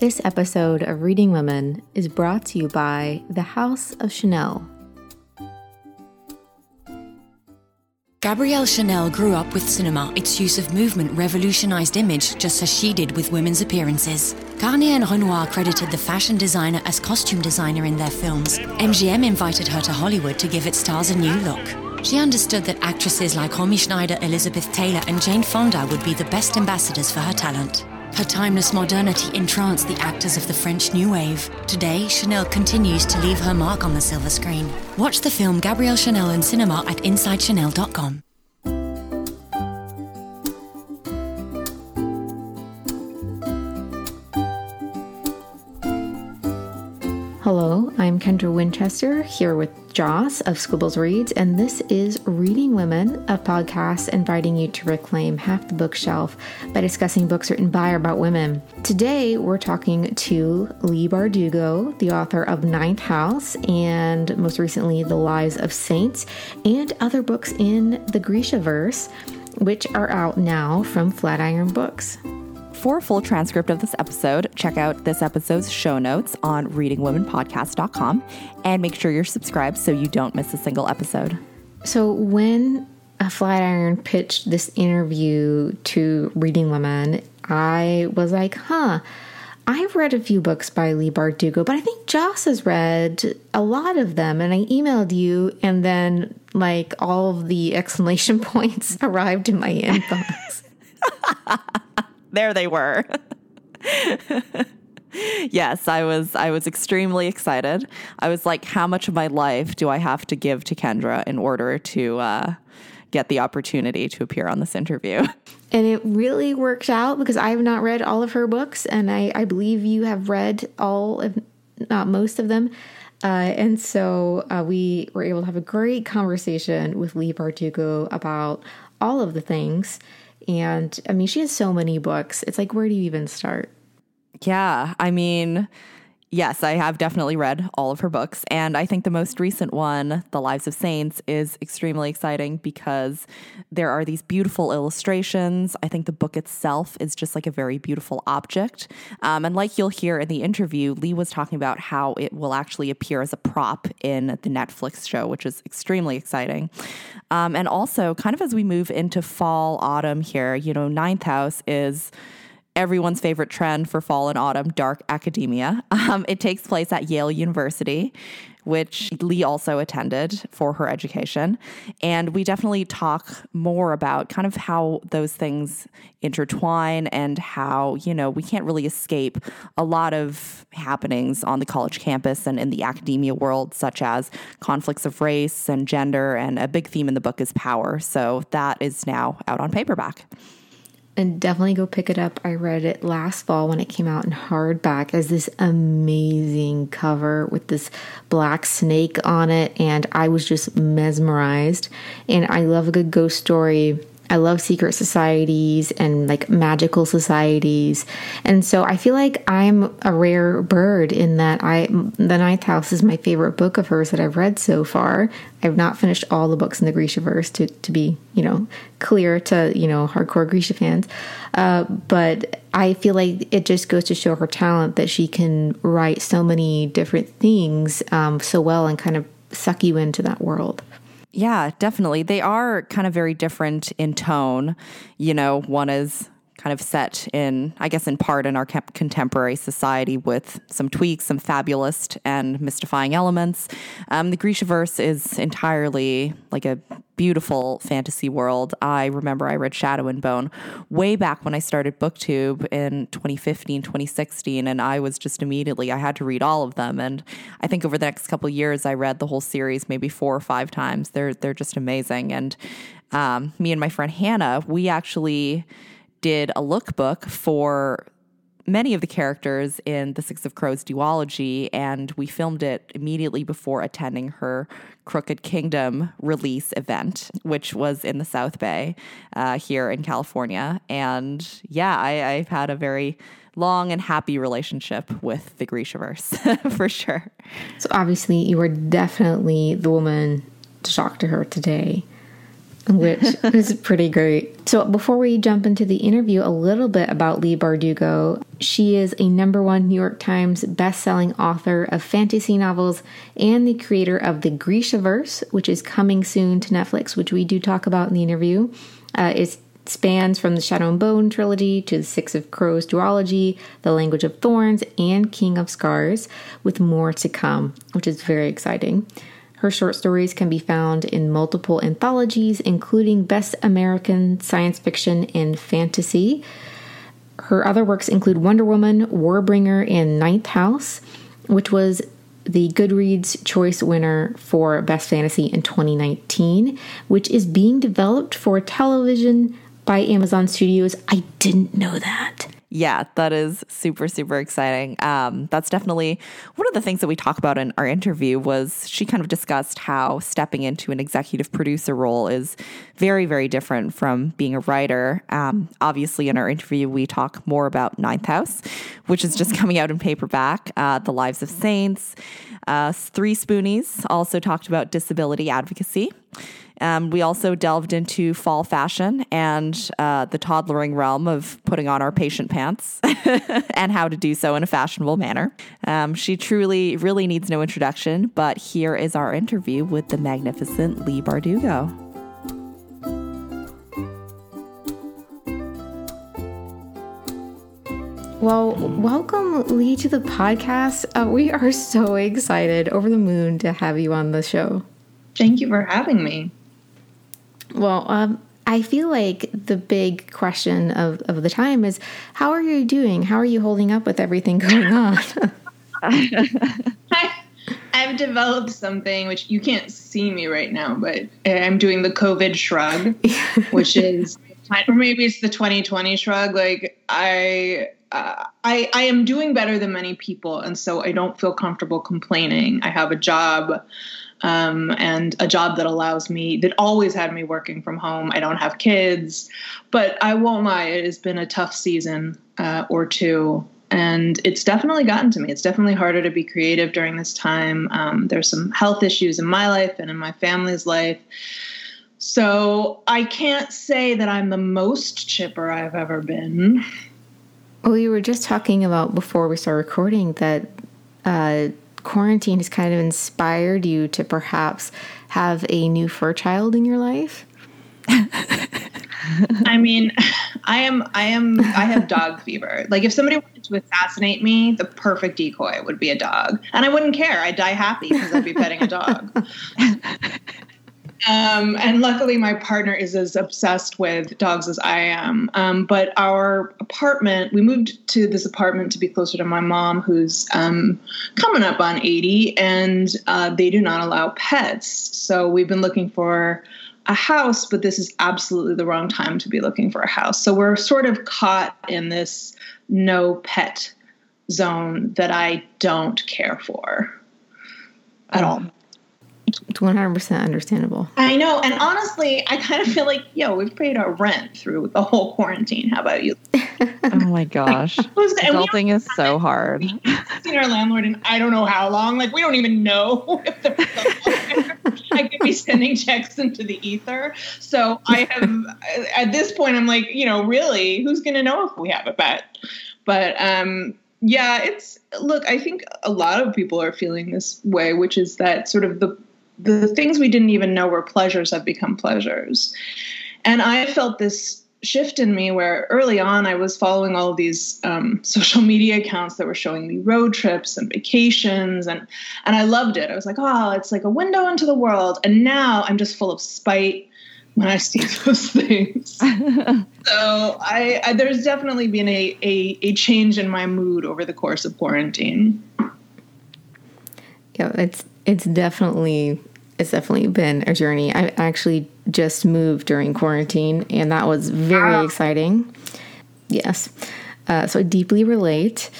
This episode of Reading Women is brought to you by the House of Chanel. Gabrielle Chanel grew up with cinema. Its use of movement revolutionized image just as she did with women's appearances. Garnier and Renoir credited the fashion designer as costume designer in their films. MGM invited her to Hollywood to give its stars a new look. She understood that actresses like Romy Schneider, Elizabeth Taylor, and Jane Fonda would be the best ambassadors for her talent. Her timeless modernity entranced the actors of the French New Wave. Today, Chanel continues to leave her mark on the silver screen. Watch the film Gabrielle Chanel in cinema at InsideChanel.com. I'm Kendra Winchester here with Joce of Squibbles Reads, and this is Reading Women, a podcast inviting you to reclaim half the bookshelf by discussing books written by or about women. Today, we're talking to Leigh Bardugo, the author of Ninth House and most recently The Lives of Saints, and other books in the Grisha verse, which are out now from Flatiron Books. For a full transcript of this episode, check out this episode's show notes on readingwomenpodcast.com and make sure you're subscribed so you don't miss a single episode. So, when a Flatiron pitched this interview to Reading Women, I was like, huh. I've read a few books by Leigh Bardugo, but I think Joce has read a lot of them. And I emailed you, and then like all of the exclamation points arrived in my inbox. there they were. yes, I was I was extremely excited. I was like, how much of my life do I have to give to Kendra in order to uh, get the opportunity to appear on this interview? And it really worked out because I have not read all of her books, and I, I believe you have read all, if not most of them. Uh, and so uh, we were able to have a great conversation with Leigh Bardugo about all of the things. And I mean, she has so many books. It's like, where do you even start? Yeah. I mean, yes, I have definitely read all of her books. And I think the most recent one, The Lives of Saints, is extremely exciting because there are these beautiful illustrations. I think the book itself is just like a very beautiful object. Um, and like you'll hear in the interview, Leigh was talking about how it will actually appear as a prop in the Netflix show, which is extremely exciting. Um, and also, kind of as we move into fall, autumn here, you know, Ninth House is everyone's favorite trend for fall and autumn dark academia. Um, it takes place at Yale University, which Leigh also attended for her education. And we definitely talk more about kind of how those things intertwine and how, you know, we can't really escape a lot of happenings on the college campus and in the academia world, such as conflicts of race and gender. And a big theme in the book is power. So that is now out on paperback and definitely go pick it up. I read it last fall when it came out in hardback as this amazing cover with this black snake on it, and I was just mesmerized. And I love a good ghost story. I love secret societies and like magical societies. And so I feel like I'm a rare bird in that I The Ninth House is my favorite book of hers that I've read so far. I've not finished all the books in the Grishaverse to to be, you know, clear to, you know, hardcore Grisha fans. Uh, but I feel like it just goes to show her talent that she can write so many different things um, so well and kind of suck you into that world. Yeah, definitely. They are kind of very different in tone. You know, one is kind of set in, I guess, in part in our contemporary society with some tweaks, some fabulous and mystifying elements. Um, the Grishaverse is entirely like a beautiful fantasy world. I remember I read Shadow and Bone way back when I started BookTube in 2015, 2016, and I was just immediately, I had to read all of them. And I think over the next couple years, I read the whole series maybe four or five times. They're, they're just amazing. And um, me and my friend Hannah, we actually did a lookbook for many of the characters in the Six of Crows duology, and we filmed it immediately before attending her Crooked Kingdom release event, which was in the South Bay uh, here in California. And yeah, I, I've had a very long and happy relationship with the Grishaverse for sure. So obviously, you were definitely the woman to talk to her today. Which is pretty great. So, before we jump into the interview, a little bit about Leigh Bardugo. She is a number one New York Times best-selling author of fantasy novels and the creator of the Grishaverse, which is coming soon to Netflix, which we do talk about in the interview. Uh, it spans from the Shadow and Bone trilogy to the Six of Crows duology, The Language of Thorns, and King of Scars, with more to come, which is very exciting. Her short stories can be found in multiple anthologies, including Best American Science Fiction and Fantasy. Her other works include Wonder Woman, Warbringer, and Ninth House, which was the Goodreads Choice winner for Best Fantasy in 2019, which is being developed for television by Amazon Studios. I didn't know that yeah, that is super, super exciting. Um, that's definitely one of the things that we talk about in our interview was she kind of discussed how stepping into an executive producer role is very, very different from being a writer. Um, obviously, in our interview, we talk more about Ninth House, which is just coming out in paperback, uh, The Lives of Saints. Uh, Three Spoonies also talked about disability advocacy. Um, we also delved into fall fashion and uh, the toddlering realm of putting on our patient pants and how to do so in a fashionable manner. Um, she truly, really needs no introduction, but here is our interview with the magnificent Leigh Bardugo. Well, welcome, Leigh, to the podcast. Uh, we are so excited, over the moon to have you on the show. Thank you for having me. Well, um, I feel like the big question of, of the time is how are you doing? How are you holding up with everything going on? I, I've developed something which you can't see me right now, but I'm doing the COVID shrug, which is, or maybe it's the 2020 shrug. Like, I. Uh, I, I am doing better than many people, and so I don't feel comfortable complaining. I have a job um, and a job that allows me that always had me working from home. I don't have kids, but I won't lie, it has been a tough season uh, or two. And it's definitely gotten to me. It's definitely harder to be creative during this time. Um, there's some health issues in my life and in my family's life. So I can't say that I'm the most chipper I've ever been. Well, you were just talking about before we start recording that uh, quarantine has kind of inspired you to perhaps have a new fur child in your life? I mean, I am, I am, I have dog fever. Like, if somebody wanted to assassinate me, the perfect decoy would be a dog, and I wouldn't care. I'd die happy because I'd be petting a dog. Um, and luckily, my partner is as obsessed with dogs as I am. Um, but our apartment, we moved to this apartment to be closer to my mom, who's um, coming up on 80, and uh, they do not allow pets. So we've been looking for a house, but this is absolutely the wrong time to be looking for a house. So we're sort of caught in this no pet zone that I don't care for at all. It's 100% understandable. I know. And honestly, I kind of feel like, yo, we've paid our rent through the whole quarantine. How about you? oh my gosh. Adulting is so hard. Seen our landlord in I don't know how long. Like, we don't even know if there's there. I could be sending checks into the ether. So I have, at this point, I'm like, you know, really, who's going to know if we have a pet? But, um, yeah, it's look, I think a lot of people are feeling this way, which is that sort of the the things we didn't even know were pleasures have become pleasures. And I felt this shift in me where early on I was following all these um, social media accounts that were showing me road trips and vacations and and I loved it. I was like, oh, it's like a window into the world. And now I'm just full of spite when I see those things. so I, I, there's definitely been a, a a change in my mood over the course of quarantine. Yeah, it's it's definitely it's definitely been a journey. I actually just moved during quarantine, and that was very wow. exciting. Yes. Uh, so I deeply relate.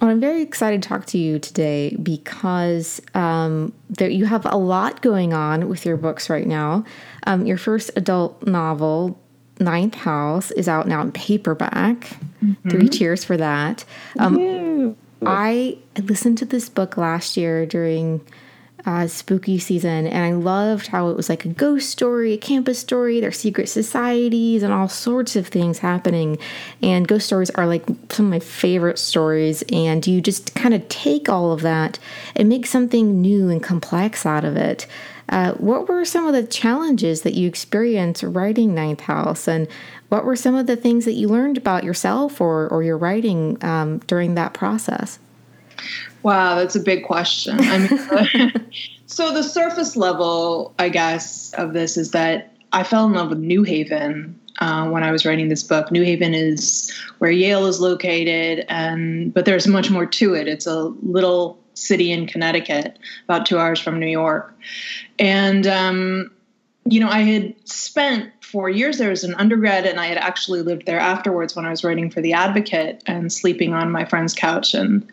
Well, I'm very excited to talk to you today because um, there, you have a lot going on with your books right now. Um, your first adult novel, Ninth House, is out now in paperback. Mm-hmm. Three cheers for that. Um, I listened to this book last year during uh, spooky season, and I loved how it was like a ghost story, a campus story, their secret societies, and all sorts of things happening. And ghost stories are like some of my favorite stories, and you just kind of take all of that and make something new and complex out of it. Uh, what were some of the challenges that you experienced writing Ninth House, and what were some of the things that you learned about yourself or, or your writing um, during that process? Wow, that's a big question. I mean, so the surface level, I guess, of this is that I fell in love with New Haven uh, when I was writing this book. New Haven is where Yale is located, and but there's much more to it. It's a little city in Connecticut, about two hours from New York, and um, you know, I had spent four years there as an undergrad, and I had actually lived there afterwards when I was writing for The Advocate and sleeping on my friend's couch and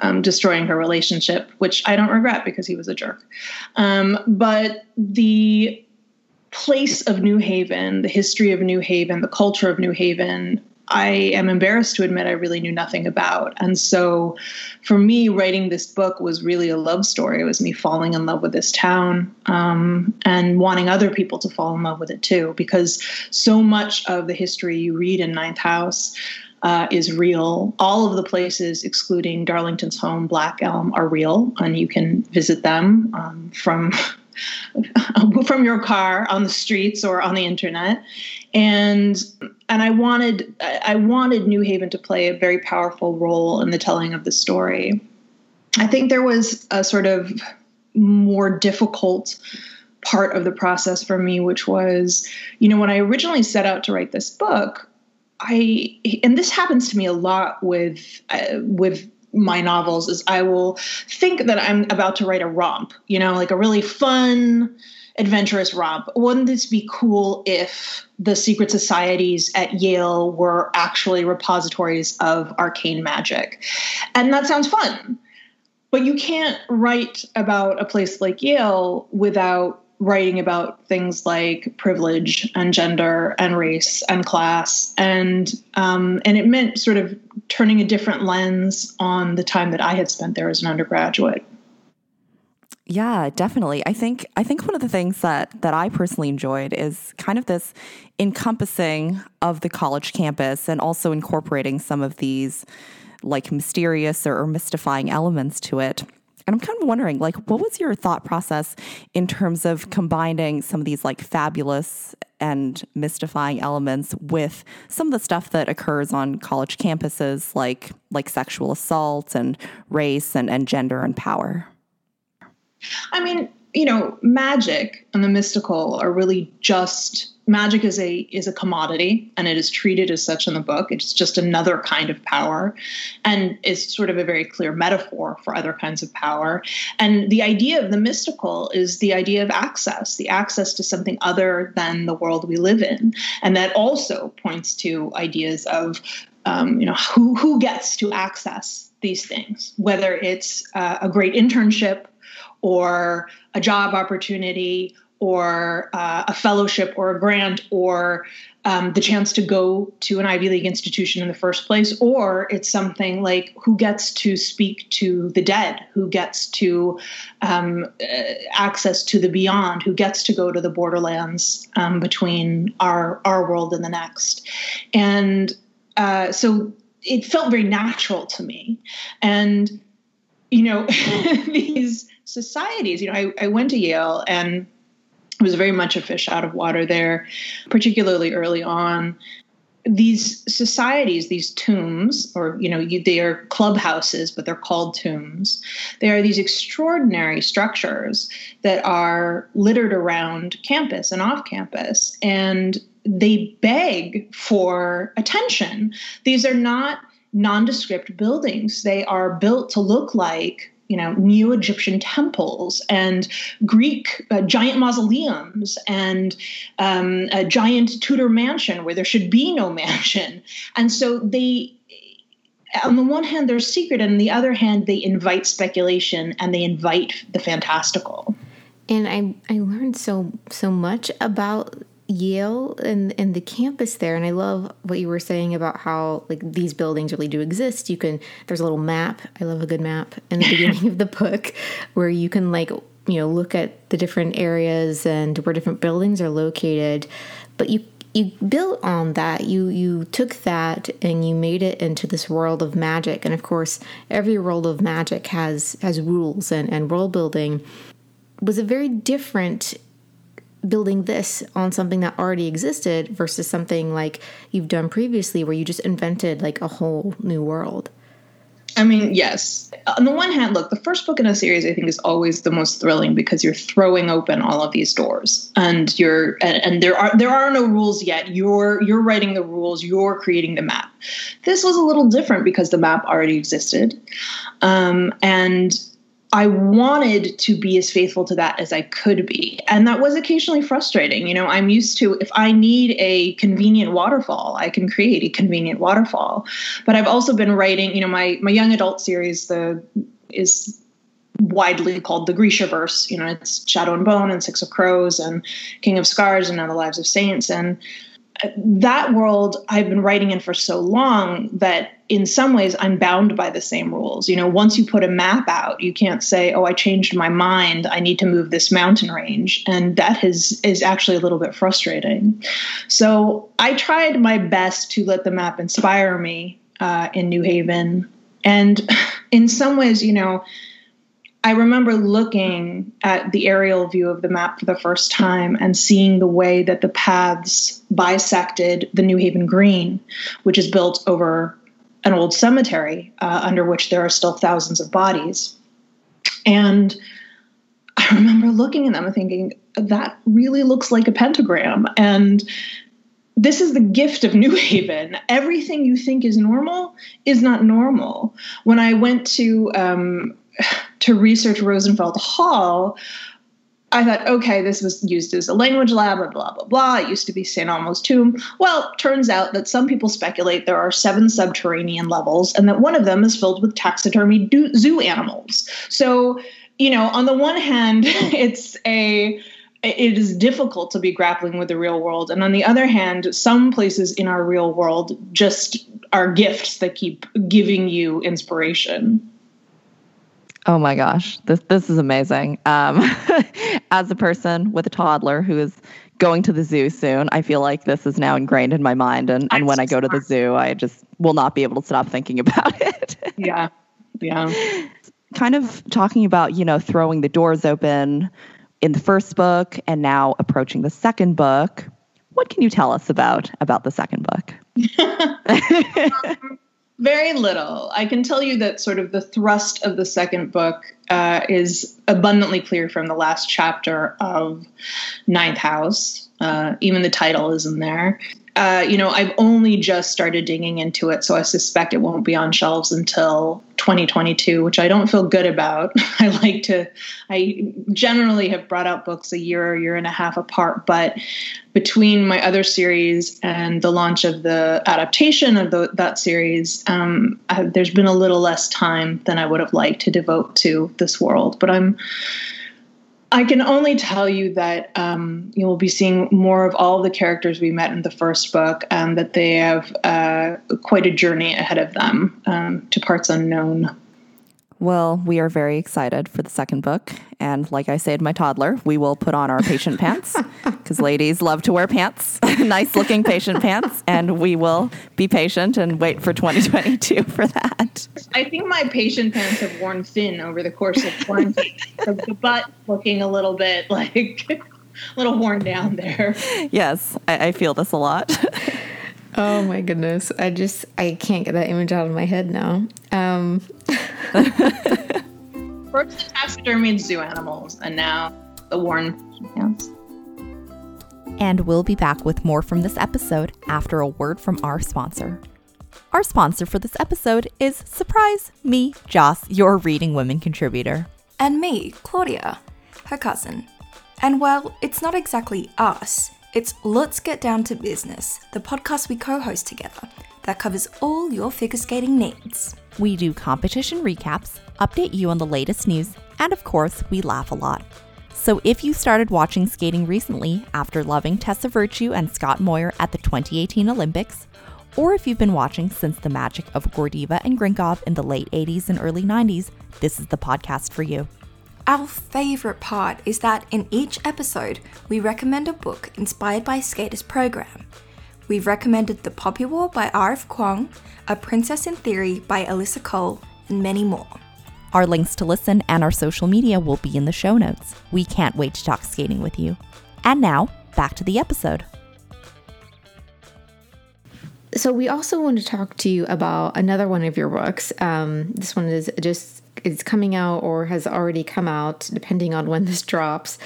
um, destroying her relationship, which I don't regret because he was a jerk. Um, but the place of New Haven, the history of New Haven, the culture of New Haven, I am embarrassed to admit I really knew nothing about. And so for me, writing this book was really a love story. It was me falling in love with this town um, and wanting other people to fall in love with it too, because so much of the history you read in Ninth House uh, is real. All of the places, excluding Darlington's home, Black Elm, are real, and you can visit them um, from from your car on the streets or on the internet. And and I wanted I wanted New Haven to play a very powerful role in the telling of the story. I think there was a sort of more difficult part of the process for me, which was, you know, when I originally set out to write this book, I and this happens to me a lot with uh, with my novels is I will think that I'm about to write a romp, you know, like a really fun, adventurous romp. Wouldn't this be cool if the secret societies at Yale were actually repositories of arcane magic? And that sounds fun. But you can't write about a place like Yale without writing about things like privilege and gender and race and class and um, and it meant sort of turning a different lens on the time that I had spent there as an undergraduate. Yeah, definitely. I think I think one of the things that that I personally enjoyed is kind of this encompassing of the college campus and also incorporating some of these like mysterious or, or mystifying elements to it. And I'm kind of wondering, like, what was your thought process in terms of combining some of these like fabulous and mystifying elements with some of the stuff that occurs on college campuses, like like sexual assault and race and, and gender and power? I mean, you know, magic and the mystical are really just magic is a is a commodity and it is treated as such in the book. It's just another kind of power and is sort of a very clear metaphor for other kinds of power. And the idea of the mystical is the idea of access the access to something other than the world we live in. And that also points to ideas of um, you know who who gets to access these things whether it's uh, a great internship or a job opportunity or uh, a fellowship or a grant or um, the chance to go to an Ivy League institution in the first place, or it's something like who gets to speak to the dead, who gets to um, uh, access to the beyond, who gets to go to the borderlands um, between our our world and the next, and uh, so it felt very natural to me, and you know these societies. You know, I, I went to Yale and was very much a fish out of water there, particularly early on. These societies, these tombs, or you know, you, they are clubhouses, but they're called tombs. They are these extraordinary structures that are littered around campus and off campus, and they beg for attention. These are not nondescript buildings. They are built to look like you know neo Egyptian temples and Greek uh, giant mausoleums and um, a giant Tudor mansion where there should be no mansion, and so they. On the one hand, they're secret, and on the other hand, they invite speculation and they invite the fantastical. And I, I learned so so much about Yale and and the campus there. And I love what you were saying about how like these buildings really do exist. You can there's a little map. I love a good map in the beginning of the book where you can like you know look at the different areas and where different buildings are located, but you you built on that. You you took that and you made it into this world of magic. And of course every world of magic has has rules and and world building. Was it very different building this on something that already existed versus something like you've done previously where you just invented like a whole new world I mean, yes. On the one hand, look, the first book in a series I think is always the most thrilling because you're throwing open all of these doors, and you're and, and, there are there are no rules yet. You're you're writing the rules. You're creating the map. This was a little different because the map already existed, um, and I wanted to be as faithful to that as I could be. And that was occasionally frustrating. You know, I'm used to if I need a convenient waterfall, I can create a convenient waterfall. But I've also been writing, you know, my my young adult series the is widely called the Grishaverse. You know, it's Shadow and Bone and Six of Crows and King of Scars and now the Lives of Saints. And that world I've been writing in for so long that in some ways I'm bound by the same rules. You know, once you put a map out, you can't say, "Oh, I changed my mind. I need to move this mountain range." And that has is actually a little bit frustrating. So, I tried my best to let the map inspire me uh, in New Haven. And in some ways, you know, I remember looking at the aerial view of the map for the first time and seeing the way that the paths bisected the New Haven Green, which is built over an old cemetery uh, under which there are still thousands of bodies. And I remember looking at them and thinking, that really looks like a pentagram. And this is the gift of New Haven. Everything you think is normal is not normal. When I went to um, to research Rosenfeld Hall, I thought, okay, this was used as a language lab, blah, blah, blah, blah. It used to be St. Elmo's tomb. Well, turns out that some people speculate there are seven subterranean levels and that one of them is filled with taxidermy zoo animals. So, you know, on the one hand, it's a it is difficult to be grappling with the real world. And on the other hand, some places in our real world just are gifts that keep giving you inspiration. Oh my gosh, this this is amazing. Um, as a person with a toddler who is going to the zoo soon, I feel like this is now ingrained in my mind. And, and when I go to the zoo, I just will not be able to stop thinking about it. yeah. Yeah. Kind of talking about, you know, throwing the doors open in the first book and now approaching the second book. What can you tell us about about the second book? very little. I can tell you that sort of the thrust of the second book uh, is abundantly clear from the last chapter of Ninth House. Uh, even the title is in there uh, you know, I've only just started digging into it, so I suspect it won't be on shelves until 2022, which I don't feel good about. I like to, I generally have brought out books a year or year and a half apart, but between my other series and the launch of the adaptation of the, that series, um, I, there's been a little less time than I would have liked to devote to this world. But I'm I can only tell you that um, you will be seeing more of all the characters we met in the first book, and that they have uh, quite a journey ahead of them um, to parts unknown. Well, we are very excited for the second book. And like I said, my toddler, we will put on our patient pants because ladies love to wear pants, nice looking patient pants. And we will be patient and wait for 2022 for that. I think my patient pants have worn thin over the course of quarantine. the butt looking a little bit like a little worn down there. Yes, I, I feel this a lot. Oh my goodness. I just I can't get that image out of my head now. Um First the taxidermy zoo animals and now the worn pants. And we'll be back with more from this episode after a word from our sponsor. Our sponsor for this episode is Surprise Me, Joce, your Reading Women contributor. And me, Claudia, her cousin. And well, it's not exactly us, it's Let's Get Down to Business, the podcast we co host together that covers all your figure skating needs. We do competition recaps, update you on the latest news, and of course, we laugh a lot. So if you started watching skating recently after loving Tessa Virtue and Scott Moir at the 2018 Olympics, or if you've been watching since the magic of Gordeeva and Grinkov in the late 80s and early 90s, this is the podcast for you. Our favourite part is that in each episode, we recommend a book inspired by Skater's program. We've recommended The Poppy War by R.F. Kuang, A Princess in Theory by Alyssa Cole, and many more. Our links to listen and our social media will be in the show notes. We can't wait to talk skating with you. And now, back to the episode. So we also want to talk to you about another one of your books. Um, this one is just it's coming out or has already come out, depending on when this drops.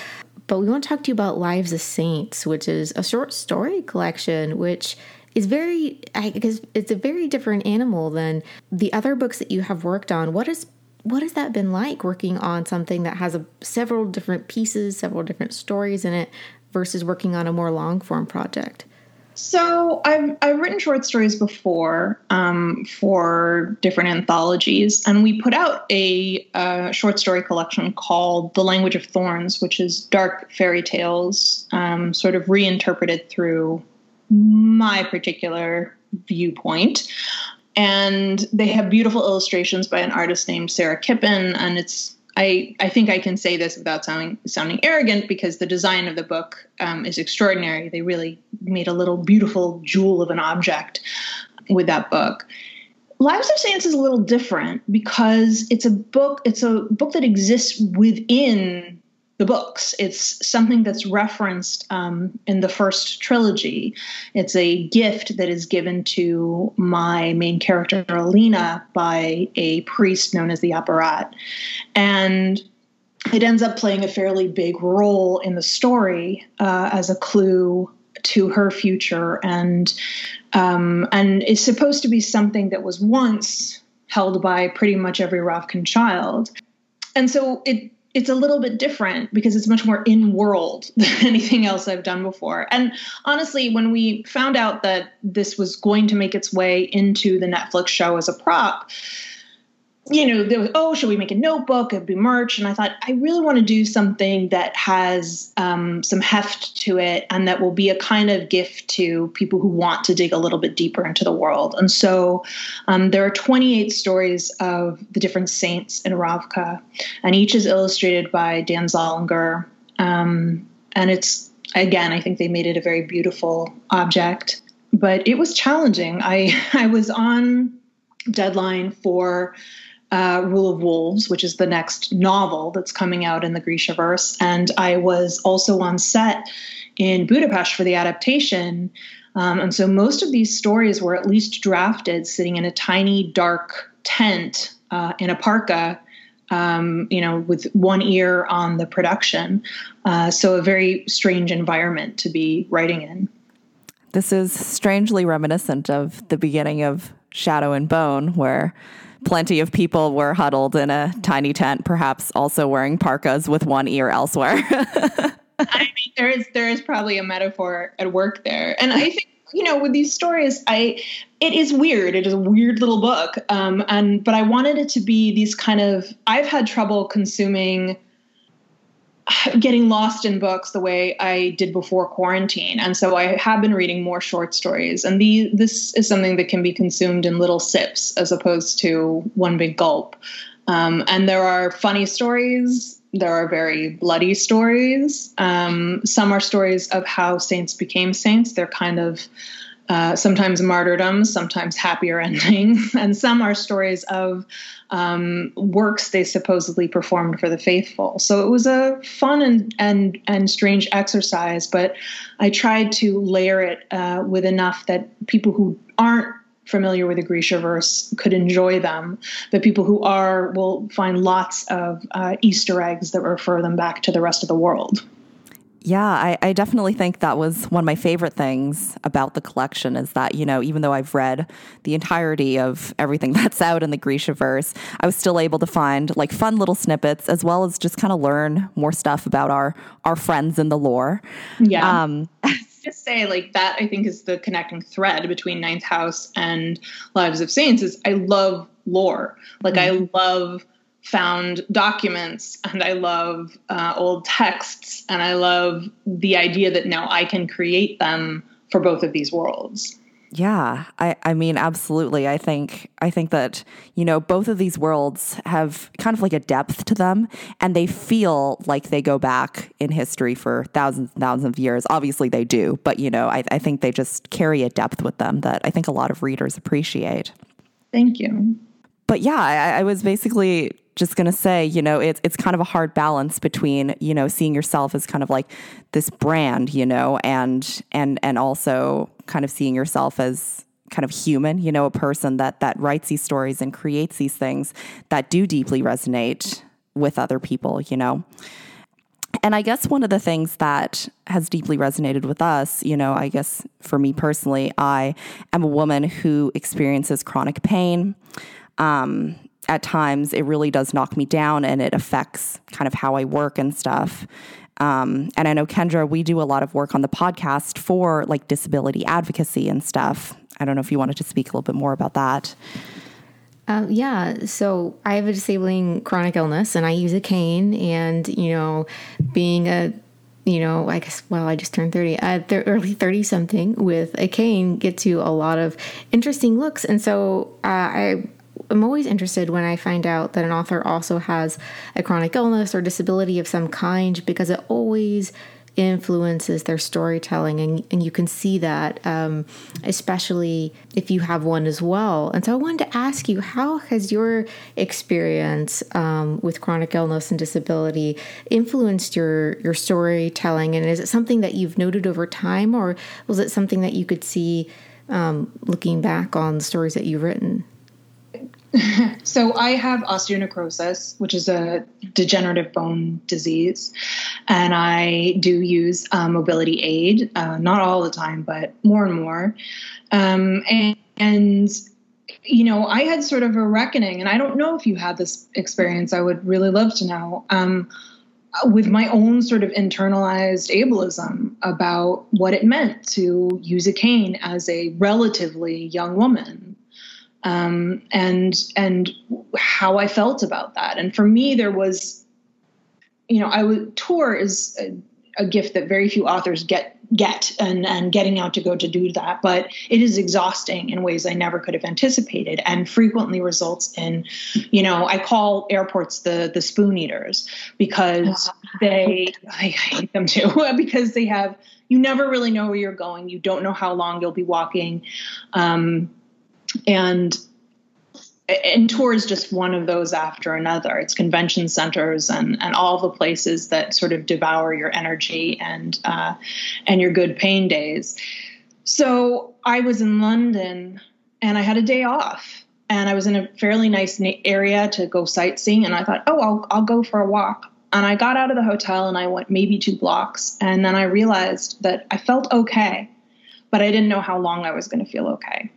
But we want to talk to you about Lives of Saints, which is a short story collection, which is very, I guess, it's a very different animal than the other books that you have worked on. What is what has that been like working on something that has a, several different pieces, several different stories in it, versus working on a more long form project? So I've I've written short stories before um, for different anthologies, and we put out a, short story collection called "The Language of Thorns," which is dark fairy tales, um, sort of reinterpreted through my particular viewpoint. And they have beautiful illustrations by an artist named Sara Kipin, and it's I, I think I can say this without sounding sounding arrogant because the design of the book um, is extraordinary. They really made a little beautiful jewel of an object with that book. Lives of Saints is a little different because it's a book. It's a book that exists within the books. It's something that's referenced um, in the first trilogy. It's a gift that is given to my main character, Alina, by a priest known as the Apparat. And it ends up playing a fairly big role in the story uh, as a clue to her future and um, and is supposed to be something that was once held by pretty much every Ravkan child. And so it it's a little bit different because it's much more in world than anything else I've done before. And honestly, when we found out that this was going to make its way into the Netflix show as a prop, you know, there was, oh, should we make a notebook? It'd be merch. And I thought, I really want to do something that has um, some heft to it and that will be a kind of gift to people who want to dig a little bit deeper into the world. And so um, there are 28 stories of the different saints in Ravka, and each is illustrated by Dan Zollinger. Um, and it's, again, I think they made it a very beautiful object. But it was challenging. I, I was on deadline for uh, Rule of Wolves, which is the next novel that's coming out in the Grishaverse. And I was also on set in Budapest for the adaptation. Um, and so most of these stories were at least drafted sitting in a tiny, dark tent uh, in a parka. Um, you know, with one ear on the production. Uh, so, a very strange environment to be writing in. This is strangely reminiscent of the beginning of Shadow and Bone, where plenty of people were huddled in a tiny tent, perhaps also wearing parkas with one ear elsewhere. I mean, there is there is probably a metaphor at work there, and I think you know with these stories, I it is weird. It is a weird little book, um, and but I wanted it to be these kind of. I've had trouble consuming getting lost in books the way I did before quarantine. And so I have been reading more short stories. And the, this is something that can be consumed in little sips as opposed to one big gulp. Um, and there are funny stories. There are very bloody stories. Um, some are stories of how saints became saints. They're kind of uh, sometimes martyrdoms, sometimes happier ending, and some are stories of um, works they supposedly performed for the faithful. So it was a fun and and and strange exercise, but I tried to layer it uh, with enough that people who aren't familiar with the Grishaverse could enjoy them, but people who are will find lots of uh, Easter eggs that refer them back to the rest of the world. Yeah, I, I, definitely think that was one of my favorite things about the collection is that, you know, even though I've read the entirety of everything that's out in the Grishaverse, I was still able to find like fun little snippets as well as just kind of learn more stuff about our our friends in the lore. Yeah. Um, just say like that I think is the connecting thread between Ninth House and Lives of Saints is I love lore. Like mm-hmm. I love found documents and I love uh, old texts and I love the idea that now I can create them for both of these worlds. Yeah, I, I mean, absolutely. I think I think that you know both of these worlds have kind of like a depth to them, and they feel like they go back in history for thousands and thousands of years. Obviously, they do, but you know, I, I think they just carry a depth with them that I think a lot of readers appreciate. Thank you. But yeah, I, I was basically just going to say, you know, it's it's kind of a hard balance between, you know, seeing yourself as kind of like this brand, you know, and and and also kind of seeing yourself as kind of human, you know, a person that that writes these stories and creates these things that do deeply resonate with other people, you know. And I guess one of the things that has deeply resonated with us, you know, I guess for me personally, I am a woman who experiences chronic pain. Um, at times it really does knock me down and it affects kind of how I work and stuff. Um, and I know Kendra, we do a lot of work on the podcast for like disability advocacy and stuff. I don't know if you wanted to speak a little bit more about that. Uh, yeah, so I have a disabling chronic illness and I use a cane. And, you know, being a, you know, I guess, well, I just turned 30, uh, th- early 30 something with a cane gets you a lot of interesting looks. And so uh, I I'm always interested when I find out that an author also has a chronic illness or disability of some kind because it always influences their storytelling and, and you can see that um, especially if you have one as well. And so i wanted to ask you how has your experience um, with chronic illness and disability influenced your your storytelling? And is it something that you've noted over time or was it something that you could see um, looking back on the stories that you've written so I have osteonecrosis, which is a degenerative bone disease, and I do use uh, mobility aid, uh, not all the time, but more and more. Um, and, and you know, I had sort of a reckoning, and I don't know if you had this experience. I would really love to know. Um, with my own sort of internalized ableism about what it meant to use a cane as a relatively young woman um, and and how I felt about that. And for me, there was, you know, I would tour is a, a gift that very few authors get get and and getting out to go to do that. But it is exhausting in ways i never could have anticipated and frequently results in you know i call airports the the spoon eaters because they i hate them too because they have you never really know where you're going. You don't know how long you'll be walking. Um, and and tour is just one of those after another. It's convention centers and and all the places that sort of devour your energy and uh, and your good pain days. So I was in London and I had a day off and I was in a fairly nice area to go sightseeing and I thought, oh, I'll I'll go for a walk. And I got out of the hotel and I went maybe two blocks and then I realized that I felt okay, but I didn't know how long I was going to feel okay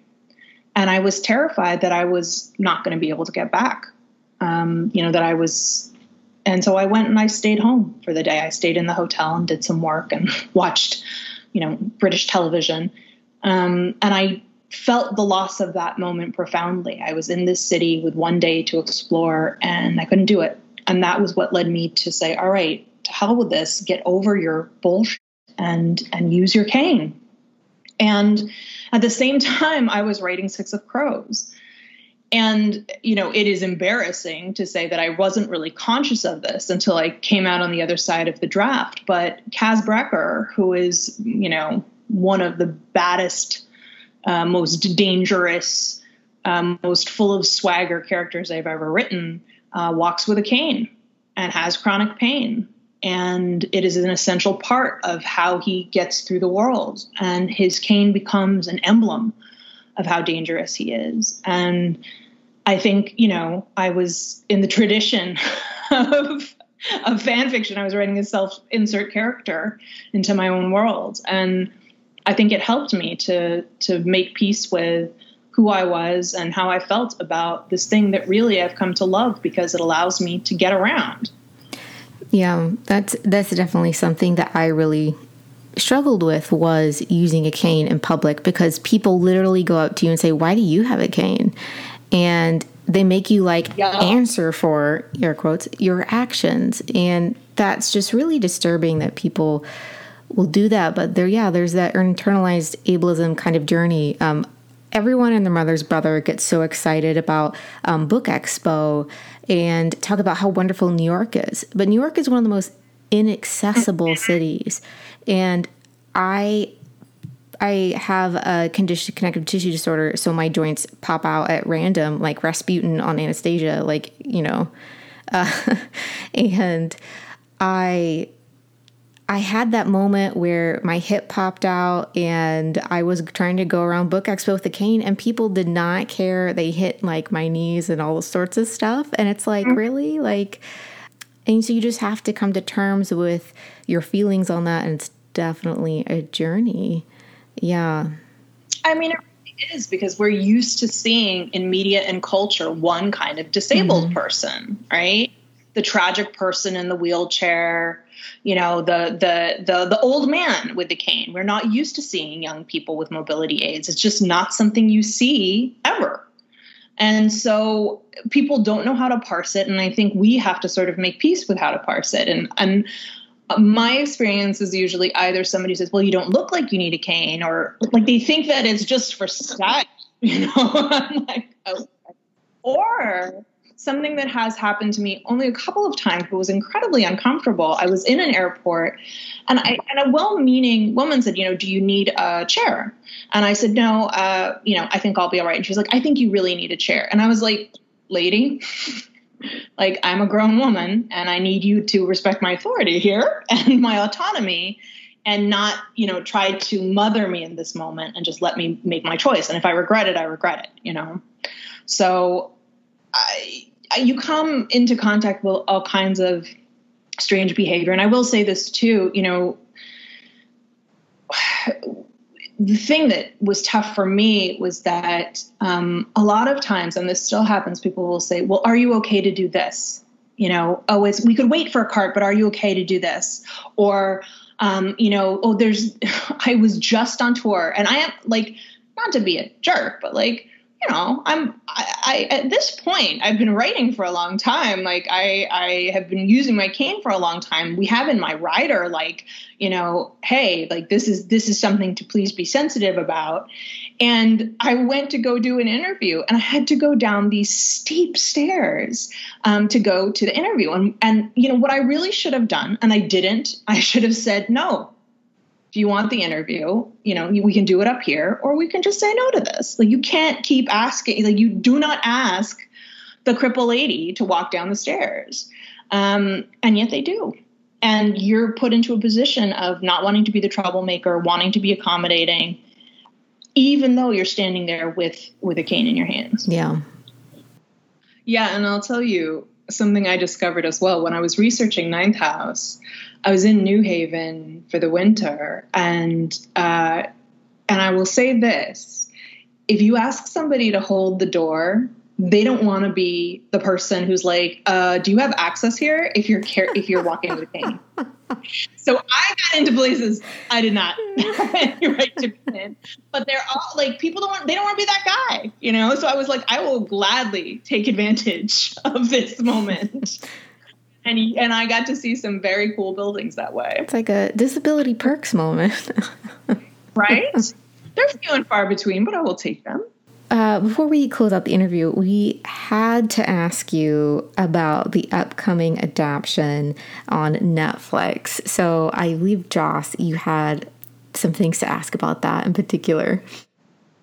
and I was terrified that I was not going to be able to get back. Um, you know, that I was, and so I went and I stayed home for the day. I stayed in the hotel and did some work and watched, you know, British television. Um, and I felt the loss of that moment profoundly. I was in this city with one day to explore and I couldn't do it. And that was what led me to say, all right, to hell with this, get over your bullshit and and use your cane. And at the same time, I was writing Six of Crows. And, you know, it is embarrassing to say that I wasn't really conscious of this until I came out on the other side of the draft. But Kaz Brekker, who is, you know, one of the baddest, uh, most dangerous, um, most full of swagger characters I've ever written, uh, walks with a cane and has chronic pain and it is an essential part of how he gets through the world. And his cane becomes an emblem of how dangerous he is. And I think, you know, I was in the tradition of of fan fiction. I was writing a self insert character into my own world. And I think it helped me to to make peace with who I was and how I felt about this thing that really I've come to love because it allows me to get around. Yeah, that's that's definitely something that I really struggled with was using a cane in public because people literally go up to you and say, "Why do you have a cane?" and they make you like yeah. answer for air quotes your actions and that's just really disturbing that people will do that. But there, yeah, there's that internalized ableism kind of journey. Um, everyone and their mother's brother gets so excited about um, Book Expo and talk about how wonderful New York is. But New York is one of the most inaccessible cities, and I I have a condition connective tissue disorder, so my joints pop out at random, like Rasputin on Anastasia, like you know, uh, and I I had that moment where my hip popped out and I was trying to go around Book Expo with a cane and people did not care. They hit like my knees and all sorts of stuff. And it's like, mm-hmm. really? Like, and so you just have to come to terms with your feelings on that. And it's definitely a journey. Yeah. I mean, it really is because we're used to seeing in media and culture one kind of disabled mm-hmm. person, right? The tragic person in the wheelchair, you know, the the the the old man with the cane. We're not used to seeing young people with mobility aids. It's just not something you see ever. And so people don't know how to parse it and I think we have to sort of make peace with how to parse it and and my experience is usually either somebody says, "Well, you don't look like you need a cane," or like they think that it's just for style. You know, I'm like, oh. or something that has happened to me only a couple of times, but was incredibly uncomfortable. I was in an airport, and I and a well-meaning woman said, "You know, do you need a chair?" And I said, "No, uh, you know, I think I'll be all right." And she was like, "I think you really need a chair." And I was like, "Lady." like I'm a grown woman and I need you to respect my authority here and my autonomy and not, you know, try to mother me in this moment and just let me make my choice. And if I regret it, I regret it, you know? So I, I you come into contact with all kinds of strange behavior. And I will say this too, you know, the thing that was tough for me was that um, a lot of times, and this still happens, people will say, "Well, are you okay to do this?" You know, oh, it's we could wait for a cart, but are you okay to do this? Or, um, you know, oh, there's, I was just on tour, and I am like, not to be a jerk, but like, you know, I'm I, I, at this point I've been writing for a long time. Like I I have been using my cane for a long time. We have in my rider like, you know, hey, like this is this is something to please be sensitive about. And I went to go do an interview and I had to go down these steep stairs um, to go to the interview. And and you know what I really should have done, and I didn't, I should have said, no, do you want the interview? You know, we can do it up here, or we can just say no to this. Like you can't keep asking. Like you do not ask the cripple lady to walk down the stairs, um, and yet they do. And you're put into a position of not wanting to be the troublemaker, wanting to be accommodating, even though you're standing there with with a cane in your hands. Yeah. Yeah, and I'll tell you something I discovered as well when I was researching Ninth House. I was in New Haven for the winter, and uh, and I will say this: if you ask somebody to hold the door, they don't want to be the person who's like, uh, "Do you have access here?" If you're car- if you're walking with a cane. So I got into places I did not have any right to be in, but they're all like people don't want they don't want to be that guy, you know. So I was like, I will gladly take advantage of this moment and he, and I got to see some very cool buildings that way. It's like a disability perks moment, right? They're few and far between, but I will take them. Uh, before we close out the interview, we had to ask you about the upcoming adaptation on Netflix. So I believe, Joce, you had some things to ask about that in particular.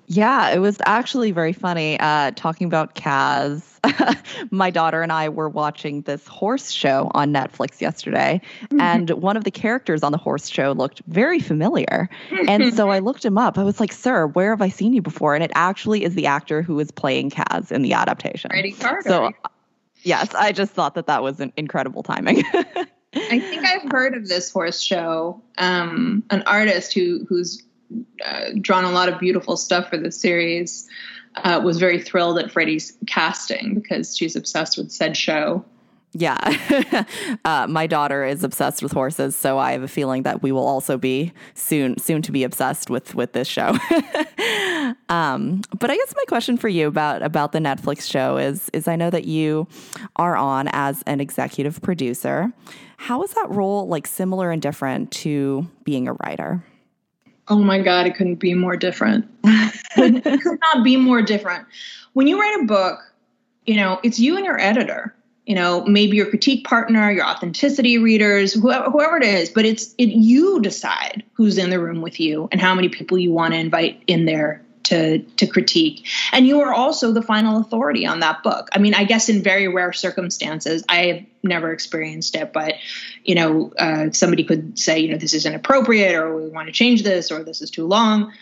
Yeah, it was actually very funny uh, talking about Kaz my daughter and I were watching this horse show on Netflix yesterday, mm-hmm. and one of the characters on the horse show looked very familiar. and so I looked him up. I was like, "Sir, where have I seen you before?" And it actually is the actor who is playing Kaz in the adaptation. Freddie Carter. So, yes, I just thought that that was an incredible timing. I think I've heard of this horse show. Um, an artist who who's uh, drawn a lot of beautiful stuff for the series uh, was very thrilled at Freddie's casting because she's obsessed with said show. Yeah, uh, my daughter is obsessed with horses, so I have a feeling that we will also be soon soon to be obsessed with with this show. Um, but I guess my question for you about about the Netflix show is is I know that you are on as an executive producer. How is that role like similar and different to being a writer? Oh my God, it couldn't be more different. it could not be more different. When you write a book, you know, it's you and your editor you know maybe your critique partner your authenticity readers whoever, whoever it is but it's it you decide who's in the room with you and how many people you want to invite in there to to critique and you are also the final authority on that book i mean i guess in very rare circumstances i have never experienced it but you know uh, somebody could say you know this is inappropriate or we want to change this or this is too long.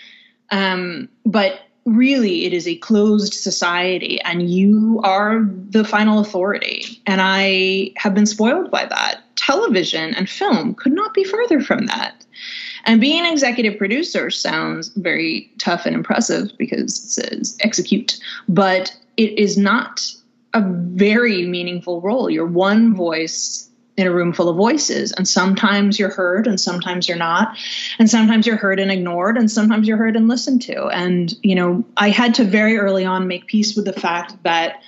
Um, but really it is a closed society and you are the final authority. And i have been spoiled by that. Television and film could not be further from that. And being an executive producer sounds very tough and impressive because it says execute but it is not a very meaningful role. You're one voice in a room full of voices and sometimes you're heard and sometimes you're not and sometimes you're heard and ignored and sometimes you're heard and listened to and you know i had to very early on make peace with the fact that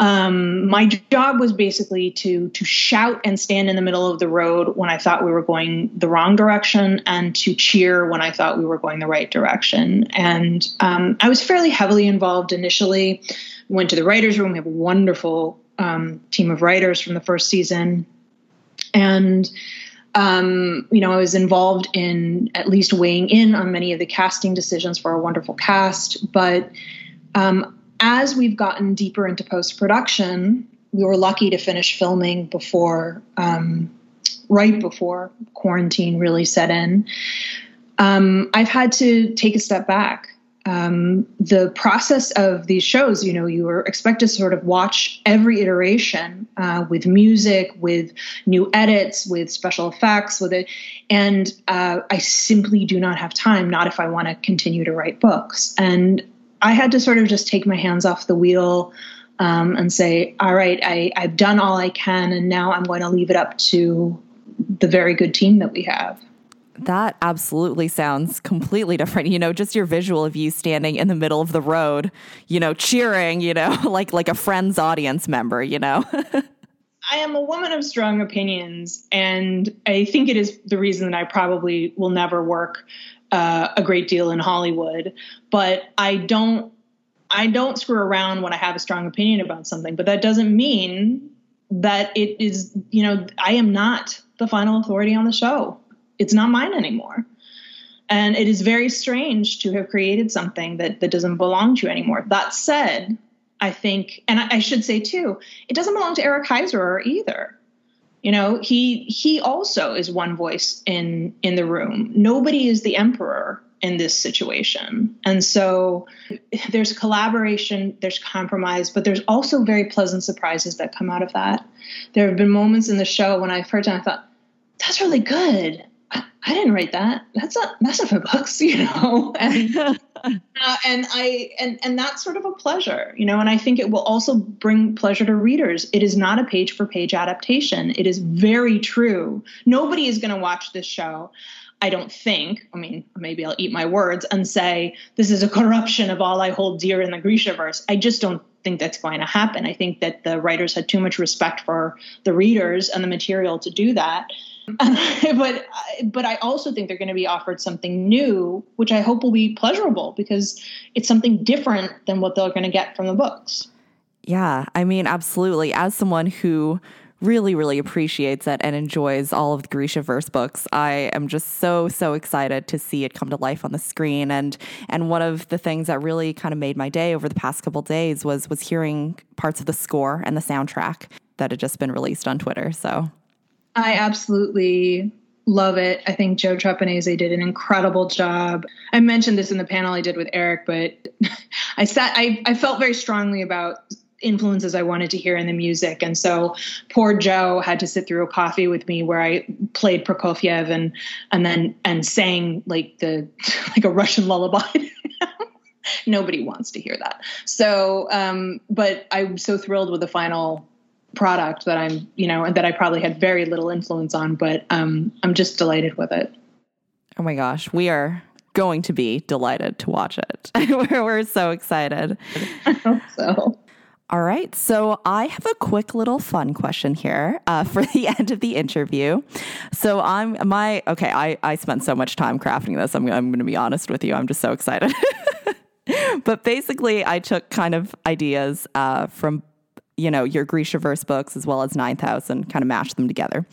um, my job was basically to to shout and stand in the middle of the road when I thought we were going the wrong direction, and to cheer when I thought we were going the right direction. And um, I was fairly heavily involved initially. Went to the writers' room. We have a wonderful um, team of writers from the first season, and um, you know, I was involved in at least weighing in on many of the casting decisions for a wonderful cast. But um, as we've gotten deeper into post production, we were lucky to finish filming before, um, right before quarantine really set in. Um, I've had to take a step back um, the process of these shows, you know, you are expected to sort of watch every iteration uh, with music, with new edits, with special effects, with it. And uh, I simply do not have time, not if I want to continue to write books. And I had to sort of just take my hands off the wheel um, and say, all right, I, I've done all I can, and now I'm going to leave it up to the very good team that we have. That absolutely sounds completely different. You know, just your visual of you standing in the middle of the road, you know, cheering, you know, like like a friend's audience member, you know. I am a woman of strong opinions, and I think it is the reason that I probably will never work uh, a great deal in Hollywood. But I don't, I don't screw around when I have a strong opinion about something. But that doesn't mean that it is, you know, I am not the final authority on the show it's not mine anymore. And it is very strange to have created something that, that doesn't belong to you anymore. That said, I think, and I, I should say too, it doesn't belong to Eric Heisserer either. You know, he he also is one voice in in the room. Nobody is the emperor in this situation. And so there's collaboration, there's compromise, but there's also very pleasant surprises that come out of that. There have been moments in the show when I first and I thought, that's really good. I didn't write that. That's not that's not for books, you know. And uh, and I and and that's sort of a pleasure, you know. And I think it will also bring pleasure to readers. It is not a page for page adaptation. It is very true. Nobody is going to watch this show. I don't think. I mean, maybe I'll eat my words and say this is a corruption of all I hold dear in the Grishaverse. I just don't think that's going to happen. I think that the writers had too much respect for the readers and the material to do that but but I also think they're going to be offered something new, which I hope will be pleasurable because it's something different than what they're going to get from the books. Yeah, I mean, absolutely. As someone who really, really appreciates it and enjoys all of the Grishaverse books. I am just so, so excited to see it come to life on the screen. And and one of the things that really kind of made my day over the past couple days was was hearing parts of the score and the soundtrack that had just been released on Twitter. So I absolutely love it. I think Joe Trapanese did an incredible job. I mentioned this in the panel I did with Eric, but I sat I, I felt very strongly about influences I wanted to hear in the music. And so poor Joe had to sit through a coffee with me where I played Prokofiev and and then and sang like the like a Russian lullaby. Nobody wants to hear that. So um, but I'm so thrilled with the final product that I'm, you know, and that I probably had very little influence on, but um, I'm just delighted with it. Oh my gosh, we are going to be delighted to watch it. we're, we're so excited. I hope so. All right. So I have a quick little fun question here uh, for the end of the interview. So I'm my okay. I I spent so much time crafting this. I'm I'm going to be honest with you. I'm just so excited. but basically, I took kind of ideas uh, from you know your Grishaverse books as well as Ninth House and kind of mash them together.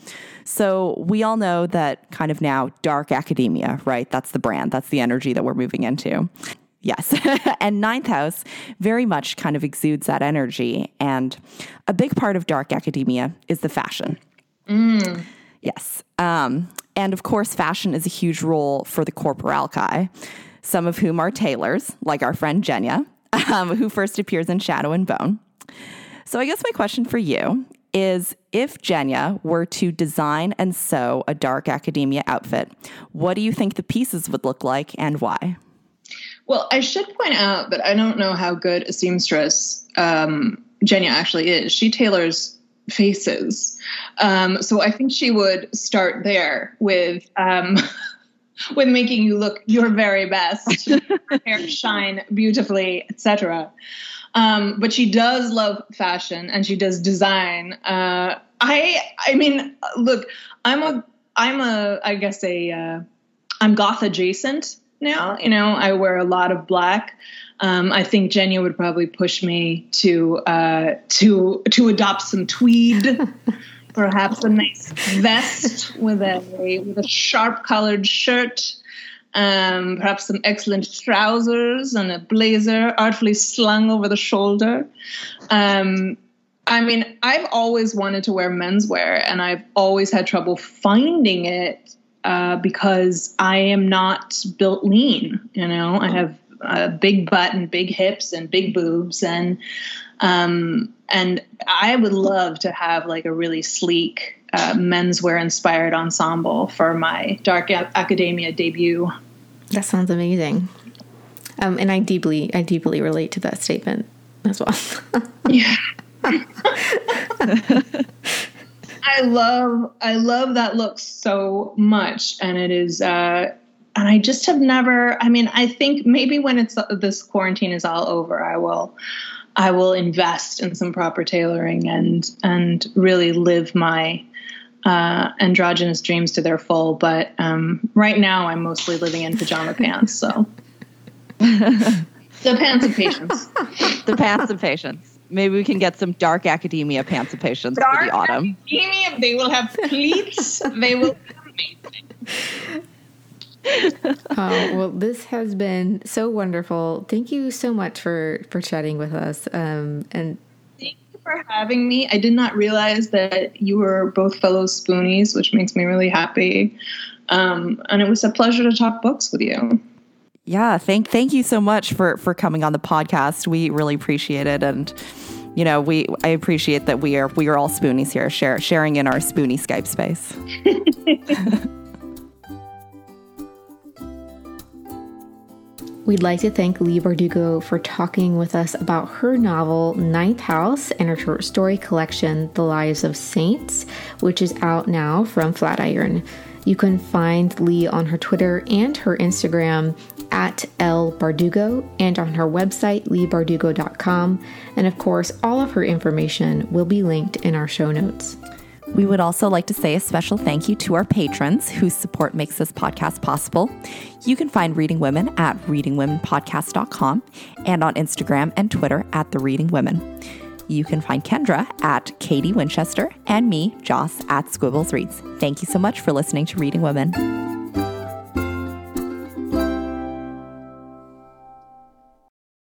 So we all know that kind of now dark academia, right? That's the brand. That's the energy that we're moving into. Yes. and ninth house very much kind of exudes that energy. And a big part of dark academia is the fashion. Mm. Yes. Um, and of course, fashion is a huge role for the corporalki, some of whom are tailors, like our friend Genya, um, who first appears in Shadow and Bone. So I guess my question for you is if Genya were to design and sew a dark academia outfit, what do you think the pieces would look like and why? Well, I should point out that I don't know how good a seamstress um, Genya actually is. She tailors faces, um, so I think she would start there with. Um, with making you look your very best, hair shine beautifully, etc. Um, but she does love fashion and she does design. Uh, I, I mean, look, I'm a, I'm a, I guess a, uh, I'm goth adjacent now. You know, I wear a lot of black. Um, I think Genya would probably push me to uh, to to adopt some tweed, perhaps a nice vest with a with a sharp colored shirt, um, perhaps some excellent trousers and a blazer artfully slung over the shoulder. Um, I mean, I've always wanted to wear menswear, and I've always had trouble finding it uh, because I am not built lean. You know, I have a big butt and big hips and big boobs, and um, and I would love to have like a really sleek uh, menswear inspired ensemble for my Dark Academia debut. That sounds amazing. Um, and I deeply, I deeply relate to that statement as well. yeah. I love I love that look so much, and it is. Uh, and I just have never. I mean, I think maybe when it's this quarantine is all over, I will. I will invest in some proper tailoring and and really live my uh, androgynous dreams to their full. But um, right now, I'm mostly living in pajama pants. So the pants of patience. the pants of patience. Maybe we can get some dark academia pants of patience dark for the autumn. Academia, they will have pleats. they will be amazing. oh well this has been so wonderful thank you so much for for chatting with us um, and thank you for having me i did not realize that you were both fellow spoonies which makes me really happy um, and it was a pleasure to talk books with you yeah, thank thank you so much for for coming on the podcast. We really appreciate it, and you know, we I appreciate that we are we are all spoonies here, share, sharing in our spoony Skype space. We'd like to thank Leigh Bardugo for talking with us about her novel Ninth House and her short story collection The Lives of Saints, which is out now from Flatiron. You can find Leigh on her Twitter and her Instagram at L Bardugo and on her website, leighbardugo.com. And of course, all of her information will be linked in our show notes. We would also like to say a special thank you to our patrons whose support makes this podcast possible. You can find Reading Women at readingwomenpodcast.com and on Instagram and Twitter at The Reading Women. You can find Kendra at KD Winchester and me, Joce, at Squibbles Reads. Thank you so much for listening to Reading Women.